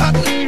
chocolate.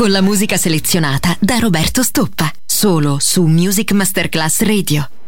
Con la musica selezionata da Roberto Stoppa. Solo su Music Masterclass Radio.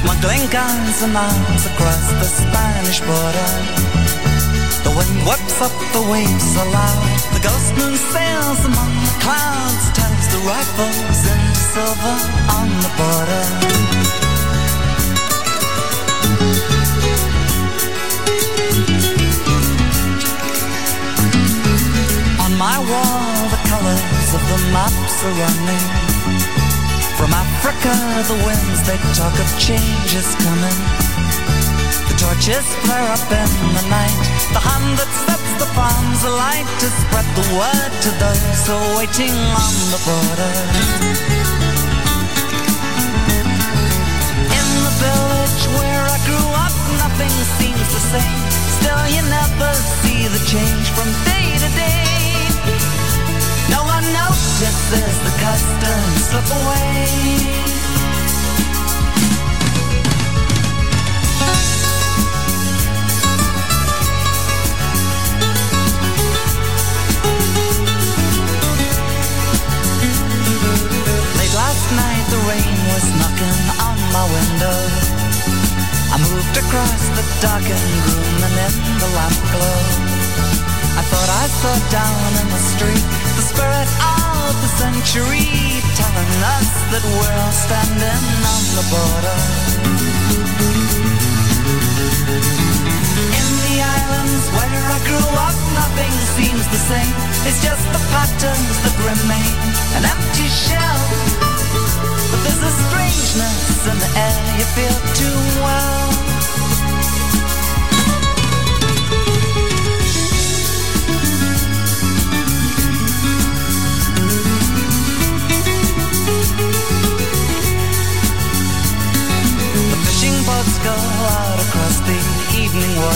Smuggling guns and arms across the Spanish border. The wind whips up the waves aloud. The ghost moon sails among the clouds, turns the rifles into silver on the border. On my wall, the of the maps are running. From Africa, the winds they talk of change is coming. The torches flare up in the night. The hand that sets the palms alight to spread the word to those who are waiting on the border. In the village where I grew up, nothing seems the same. Still, you never see the change from day to day. No one notices the customs slip away. Late last night the rain was knocking on my window. I moved across the darkened room and in the lamp glow. I thought I saw down in the street spirit of the century telling us that we're standing on the border. In the islands where I grew up, nothing seems the same. It's just the patterns that remain, an empty shell. But there's a strangeness in the air you feel too well.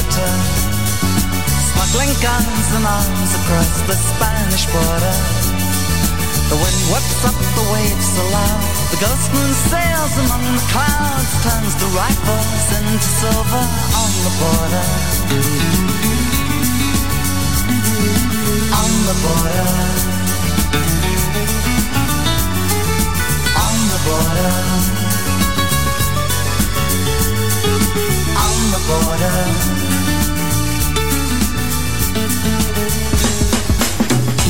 Water, smuggling guns and arms across the Spanish border. The wind whips up the waves aloud. The ghost moon sails among the clouds, turns the rifles into silver on the border. On the border. On the border. On the border.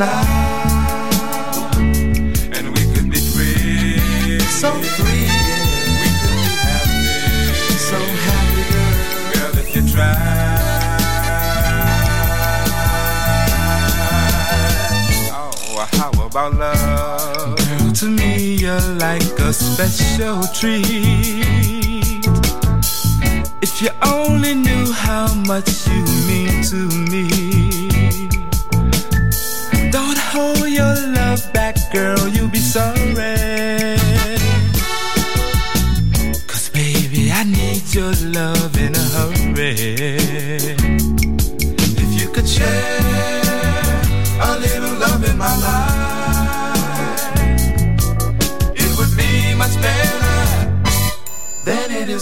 Now. And we could be free. So free. We could be happy. So happy, girl. Girl, if you try. Oh, how about love? Girl, to me you're like a special treat. If you only knew how much you mean to me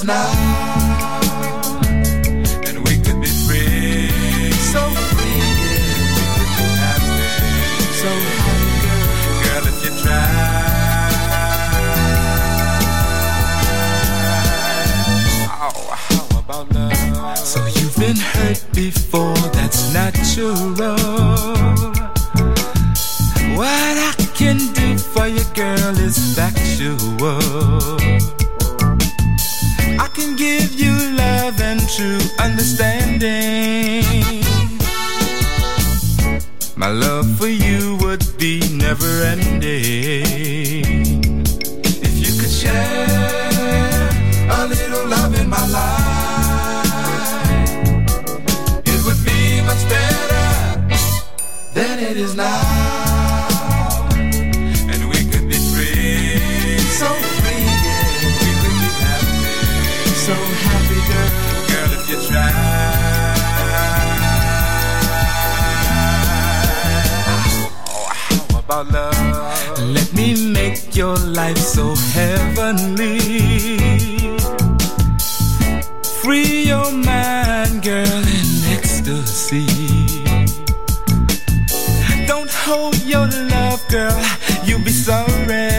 now. Ending. If you could share your life so heavenly. Free your mind, girl, in ecstasy Don't hold your love, girl, you'll be sorry.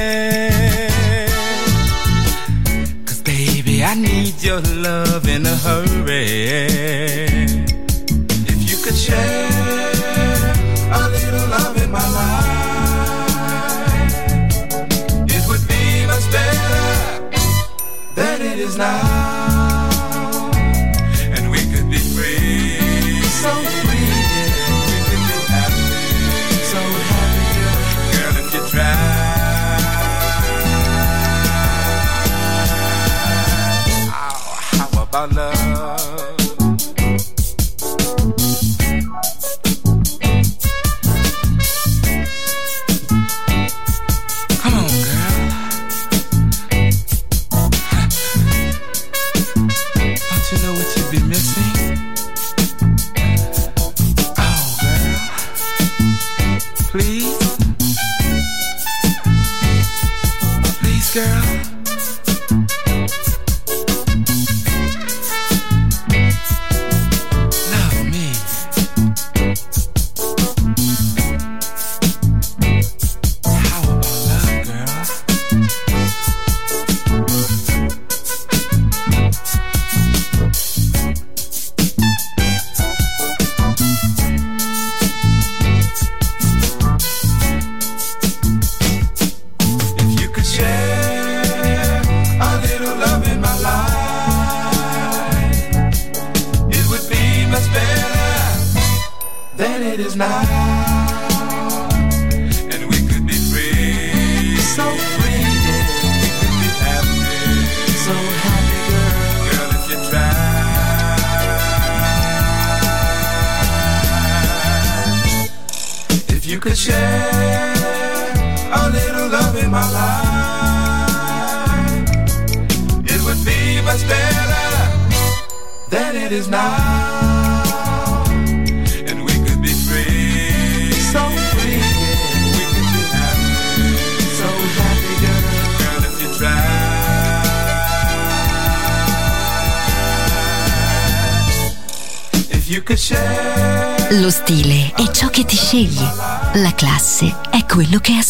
Cause baby, I need your love in a hurry.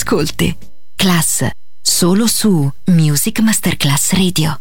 Ascolti. Class, solo su Music Masterclass Radio.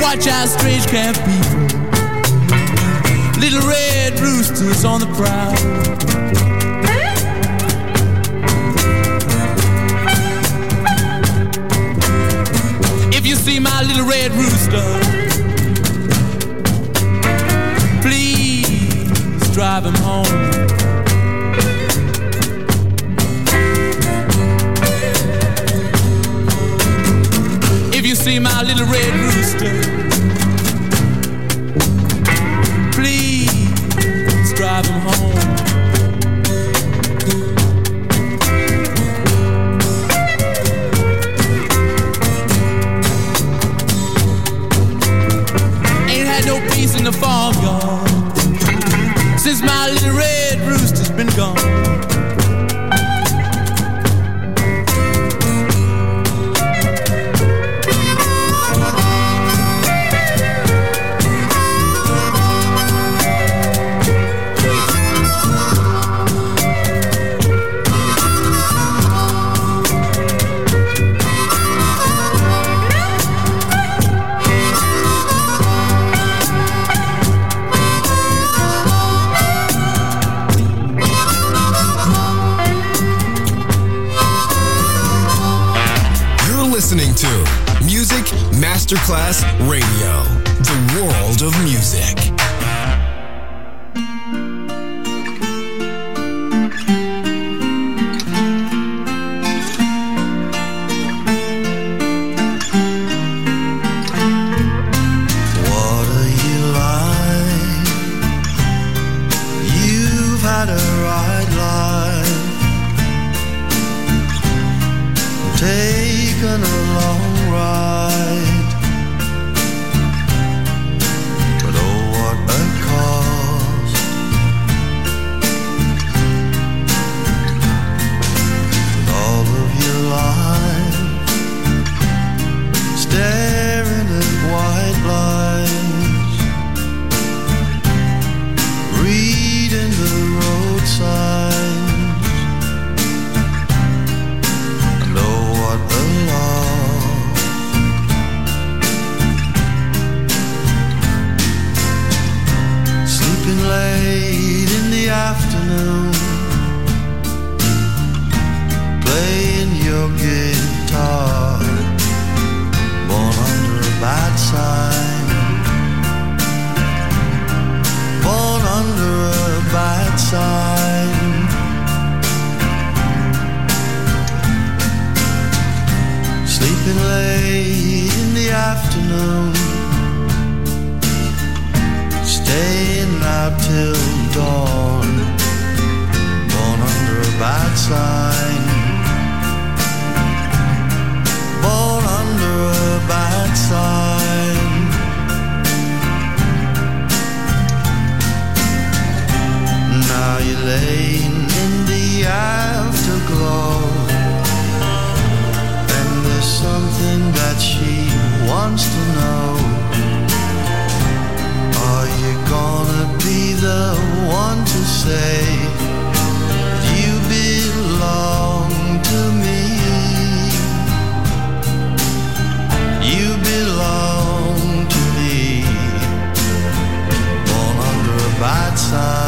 Watch out, strange camp people. Little red roosters on the prowl. If you see my little red rooster drive him home. If you see my little red rooster, please drive him home. that she wants to know. Are you gonna be the one to say you belong to me? You belong to me. Born under a bad sign.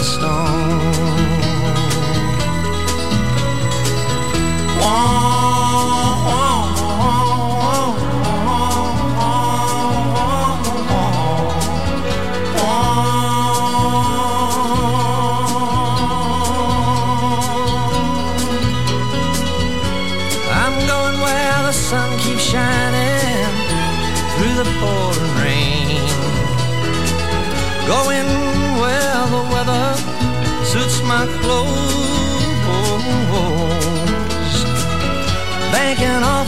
the storm.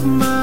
of my